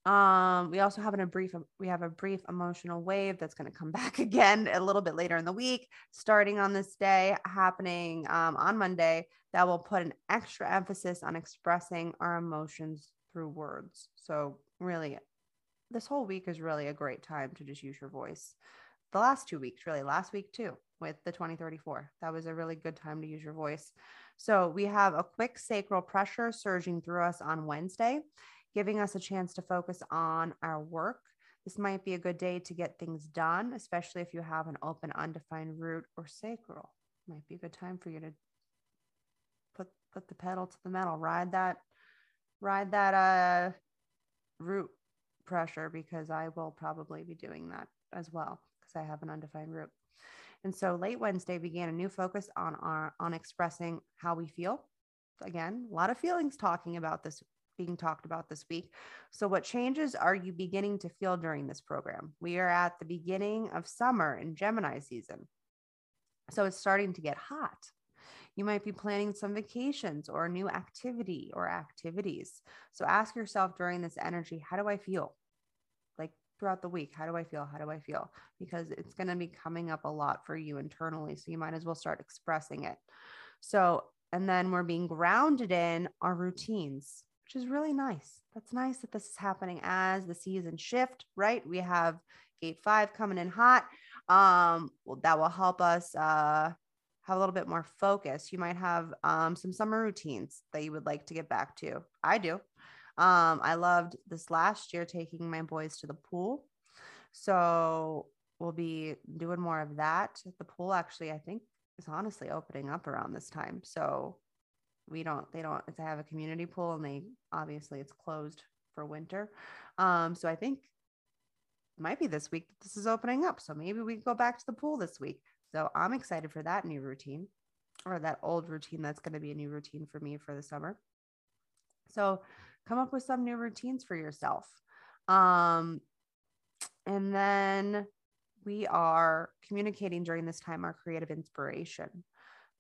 Um, we also have a brief we have a brief emotional wave that's going to come back again a little bit later in the week, starting on this day, happening um, on Monday. That will put an extra emphasis on expressing our emotions through words. So really, this whole week is really a great time to just use your voice. The last two weeks, really, last week too, with the 2034, that was a really good time to use your voice. So we have a quick sacral pressure surging through us on Wednesday giving us a chance to focus on our work. This might be a good day to get things done, especially if you have an open, undefined root or sacral. Might be a good time for you to put put the pedal to the metal, ride that, ride that uh root pressure because I will probably be doing that as well because I have an undefined root. And so late Wednesday began a new focus on our on expressing how we feel. Again, a lot of feelings talking about this being talked about this week. So, what changes are you beginning to feel during this program? We are at the beginning of summer in Gemini season. So, it's starting to get hot. You might be planning some vacations or a new activity or activities. So, ask yourself during this energy, how do I feel? Like throughout the week, how do I feel? How do I feel? Because it's going to be coming up a lot for you internally. So, you might as well start expressing it. So, and then we're being grounded in our routines which is really nice. That's nice that this is happening as the season shift, right? We have gate five coming in hot. Um, well, that will help us uh, have a little bit more focus. You might have um, some summer routines that you would like to get back to. I do. Um, I loved this last year taking my boys to the pool. So we'll be doing more of that. The pool actually, I think, is honestly opening up around this time. So we don't they don't it's have a community pool and they obviously it's closed for winter. Um so i think might be this week this is opening up. So maybe we go back to the pool this week. So i'm excited for that new routine or that old routine that's going to be a new routine for me for the summer. So come up with some new routines for yourself. Um and then we are communicating during this time our creative inspiration.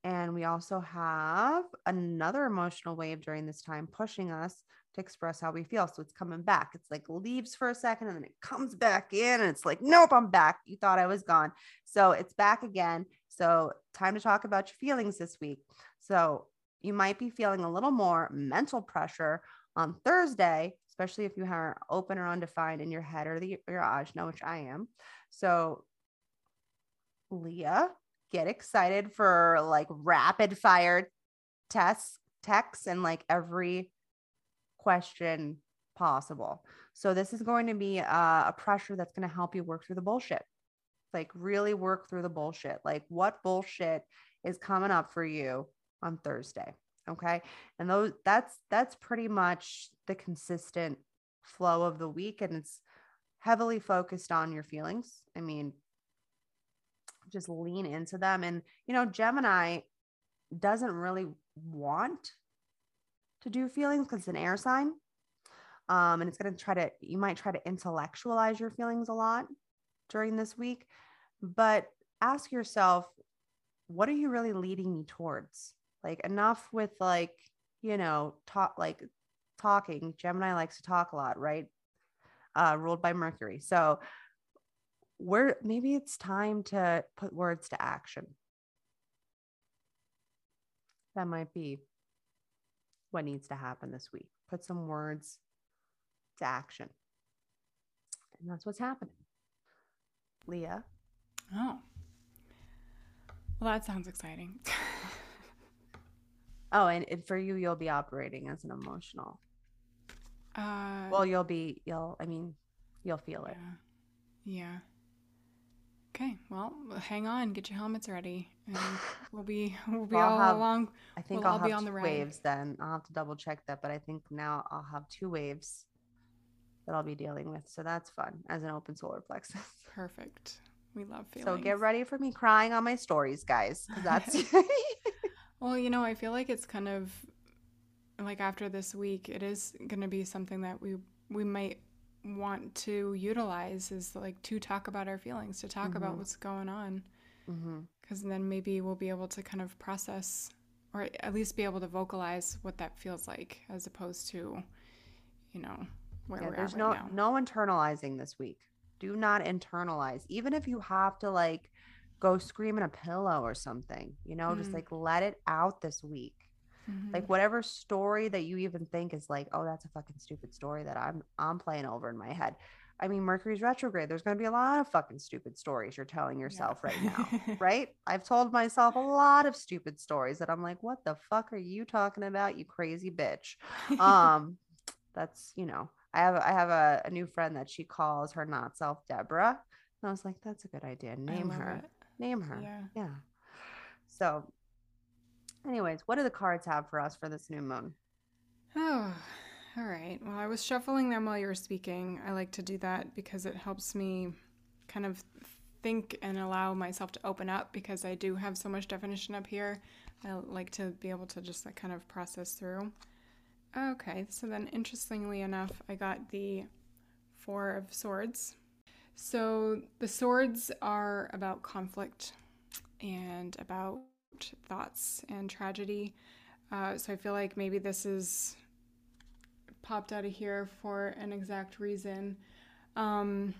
And we also have another emotional wave during this time pushing us to express how we feel. So it's coming back. It's like leaves for a second and then it comes back in and it's like, nope, I'm back. You thought I was gone. So it's back again. So time to talk about your feelings this week. So you might be feeling a little more mental pressure on Thursday, especially if you are open or undefined in your head or the your ajna, which I am. So Leah, get excited for like rapid fire tests, texts, and like every question possible. So this is going to be a, a pressure that's going to help you work through the bullshit. Like really work through the bullshit. Like what bullshit is coming up for you on Thursday. Okay. And those that's that's pretty much the consistent flow of the week. And it's heavily focused on your feelings. I mean, just lean into them. And you know, Gemini doesn't really want to do feelings because it's an air sign. Um, and it's going to try to, you might try to intellectualize your feelings a lot during this week, but ask yourself, what are you really leading me towards? Like, enough with like, you know, talk, like talking. Gemini likes to talk a lot, right? Uh, ruled by Mercury. So, where maybe it's time to put words to action. That might be what needs to happen this week. Put some words to action. And that's what's happening. Leah. Oh. Well, that sounds exciting. oh, and, and for you, you'll be operating as an emotional. Uh, well, you'll be, you'll, I mean, you'll feel it. Yeah. Okay, well, hang on, get your helmets ready, and we'll be we'll be all have, along. I think we'll I'll have be on the waves. Then I'll have to double check that, but I think now I'll have two waves that I'll be dealing with, so that's fun as an open solar plexus. Perfect. We love feelings. So get ready for me crying on my stories, guys. That's well, you know, I feel like it's kind of like after this week, it is going to be something that we we might want to utilize is like to talk about our feelings, to talk mm-hmm. about what's going on. Because mm-hmm. then maybe we'll be able to kind of process or at least be able to vocalize what that feels like as opposed to, you know, where yeah, we're there's at right no, now. no internalizing this week. Do not internalize. Even if you have to like go scream in a pillow or something, you know, mm. just like let it out this week. Mm-hmm. Like whatever story that you even think is like, oh, that's a fucking stupid story that I'm I'm playing over in my head. I mean, Mercury's retrograde. There's going to be a lot of fucking stupid stories you're telling yourself yeah. right now, right? I've told myself a lot of stupid stories that I'm like, what the fuck are you talking about, you crazy bitch? Um, that's you know, I have I have a, a new friend that she calls her not self Deborah, and I was like, that's a good idea. Name her. It. Name her. Yeah. Yeah. So Anyways, what do the cards have for us for this new moon? Oh, all right. Well, I was shuffling them while you were speaking. I like to do that because it helps me kind of think and allow myself to open up because I do have so much definition up here. I like to be able to just like kind of process through. Okay, so then interestingly enough, I got the Four of Swords. So the swords are about conflict and about thoughts and tragedy. Uh, so I feel like maybe this is popped out of here for an exact reason. Um,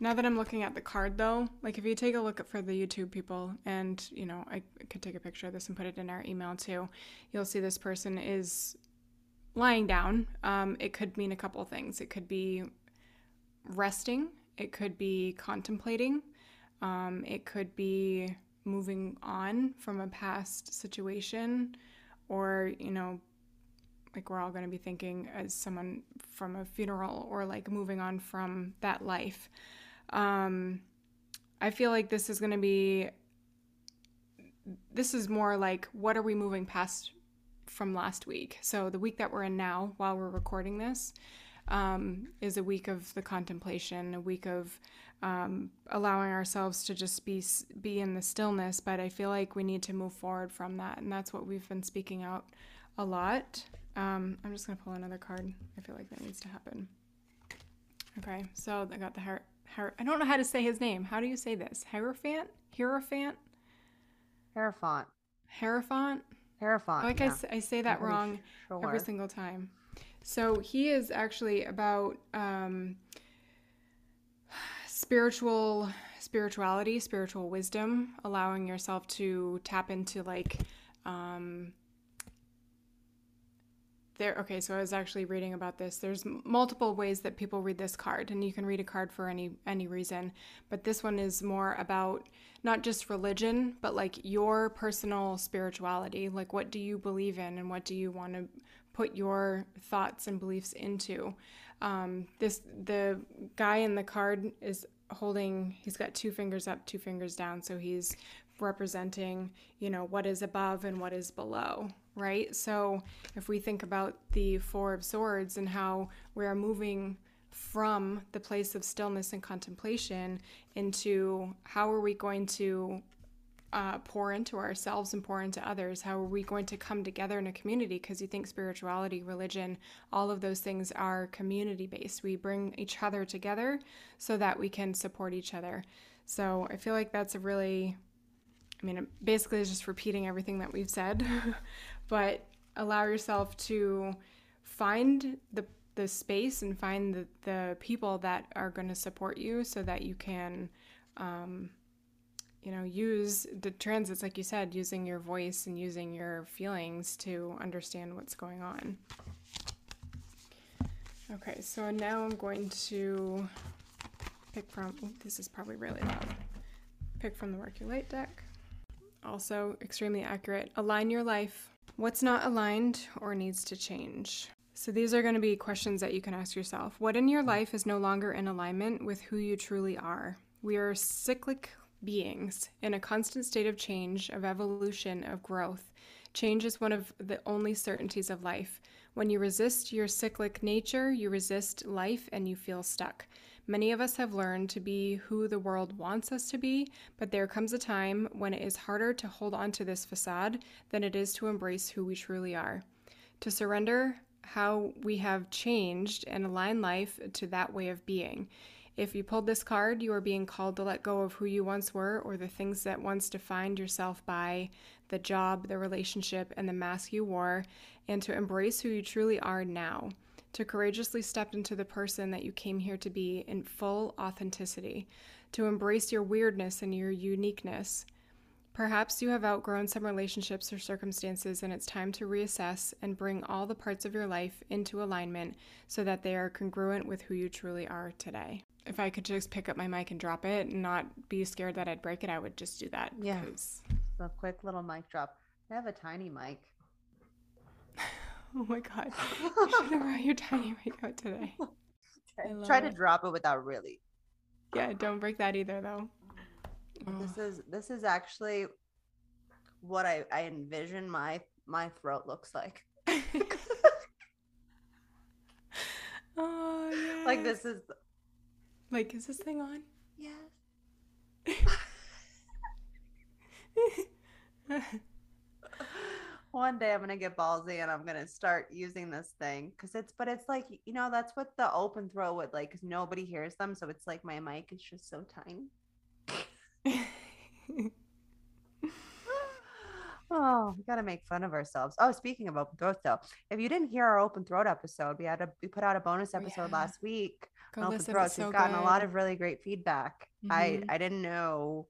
now that I'm looking at the card though, like if you take a look for the YouTube people, and you know, I could take a picture of this and put it in our email too, you'll see this person is lying down. Um, it could mean a couple things. It could be resting, it could be contemplating, um, it could be moving on from a past situation or you know like we're all going to be thinking as someone from a funeral or like moving on from that life. Um i feel like this is going to be this is more like what are we moving past from last week? So the week that we're in now while we're recording this um, is a week of the contemplation a week of um, allowing ourselves to just be be in the stillness. But I feel like we need to move forward from that, and that's what we've been speaking out a lot. Um, I'm just gonna pull another card. I feel like that needs to happen. Okay, so I got the heart. Hier- I don't know how to say his name. How do you say this? Hierophant? Hierophant? Hierophant. Hierophant? Hierophant. like I yeah. I, say that I'm wrong sure. every single time. So he is actually about um, spiritual spirituality, spiritual wisdom, allowing yourself to tap into like um, there. Okay, so I was actually reading about this. There's multiple ways that people read this card, and you can read a card for any any reason. But this one is more about not just religion, but like your personal spirituality. Like, what do you believe in, and what do you want to put your thoughts and beliefs into? Um, this the guy in the card is holding. He's got two fingers up, two fingers down. So he's representing, you know, what is above and what is below, right? So if we think about the Four of Swords and how we are moving from the place of stillness and contemplation into how are we going to uh, pour into ourselves and pour into others? How are we going to come together in a community? Because you think spirituality, religion, all of those things are community based. We bring each other together so that we can support each other. So I feel like that's a really, I mean, it basically is just repeating everything that we've said, but allow yourself to find the the space and find the, the people that are going to support you so that you can um, you know use the transits like you said using your voice and using your feelings to understand what's going on. Okay so now i'm going to pick from this is probably really loud. Pick from the work your light deck. Also extremely accurate. Align your life. What's not aligned or needs to change? So these are going to be questions that you can ask yourself. What in your life is no longer in alignment with who you truly are? We are cyclic beings in a constant state of change, of evolution, of growth. Change is one of the only certainties of life. When you resist your cyclic nature, you resist life and you feel stuck. Many of us have learned to be who the world wants us to be, but there comes a time when it is harder to hold on to this facade than it is to embrace who we truly are. To surrender how we have changed and align life to that way of being. If you pulled this card, you are being called to let go of who you once were or the things that once defined yourself by the job, the relationship, and the mask you wore, and to embrace who you truly are now. To courageously step into the person that you came here to be in full authenticity. To embrace your weirdness and your uniqueness. Perhaps you have outgrown some relationships or circumstances, and it's time to reassess and bring all the parts of your life into alignment so that they are congruent with who you truly are today. If I could just pick up my mic and drop it and not be scared that I'd break it, I would just do that. Yeah. 'cause- A quick little mic drop. I have a tiny mic. Oh my God. You should have brought your tiny mic out today. Love Try to it. drop it without really. Yeah, don't break that either, though. This is this is actually what I, I envision my my throat looks like. Oh, yeah. Like this is Like, is this thing on? yes. One day I'm gonna get ballsy and I'm gonna start using this thing because it's but it's like you know that's what the open throw would like because nobody hears them so it's like my mic is just so tiny. Oh, we gotta make fun of ourselves. Oh, speaking of open throat though, if you didn't hear our open throat episode, we had a we put out a bonus Oh, episode yeah. last week Go listen, throats. so We've gotten a lot of really great feedback. I Mhm. I didn't know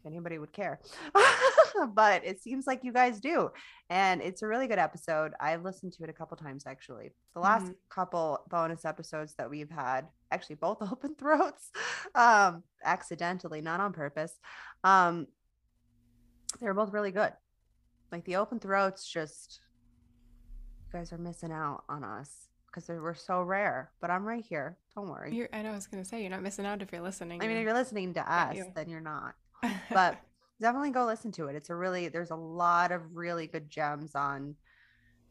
if anybody would care, but it seems like you guys do, and it's a really good episode. I've listened to it a couple times actually. The last Mhm. couple bonus episodes that we've had, actually both open throats, um, accidentally, not on purpose. Um, they're both really good. Like the open throats, just you guys are missing out on us because they were so rare. But I'm right here. Don't worry. You're, I know I was going to say, you're not missing out if you're listening. I mean, if you're listening to us, you. then you're not. But definitely go listen to it. It's a really there's a lot of really good gems on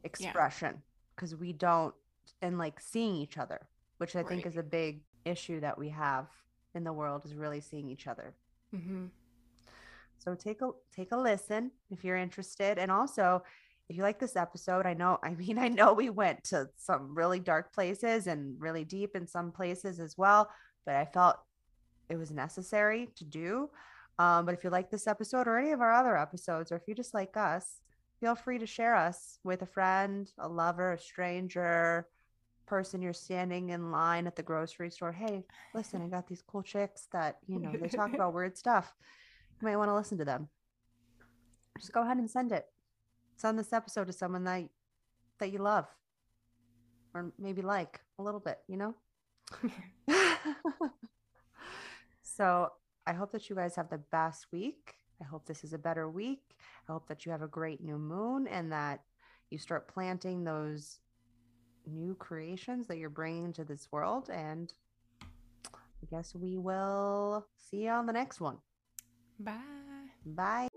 expression because we don't and like seeing each other, which I think is a big issue that we have in the world is really seeing each other. hmm So take a take a listen if you're interested, and also if you like this episode, I know, I mean, I know we went to some really dark places and really deep in some places as well, but I felt it was necessary to do. Um, but if you like this episode or any of our other episodes, or if you just like us, feel free to share us with a friend, a lover, a stranger, person you're standing in line at the grocery store. Hey, listen, I got these cool chicks that, you know, they talk about weird stuff. You might want to listen to them. Just go ahead and send it. Send this episode to someone that that you love. Or maybe like a little bit, you know? so I hope that you guys have the best week. I hope this is a better week. I hope that you have a great new moon and that you start planting those new creations that you're bringing to this world. And I guess we will see you on the next one. Bye. Bye.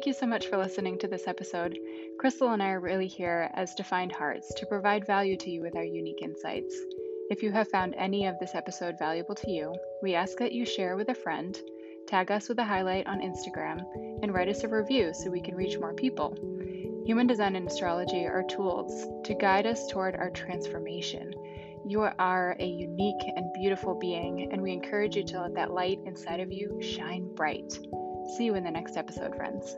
Thank you so much for listening to this episode. Krystle and I are really here as defined hearts to provide value to you with our unique insights. If you have found any of this episode valuable to you, we ask that you share with a friend, tag us with a highlight on Instagram, and write us a review so we can reach more people. Human design and astrology are tools to guide us toward our transformation. You are a unique and beautiful being, and we encourage you to let that light inside of you shine bright. See you in the next episode, friends.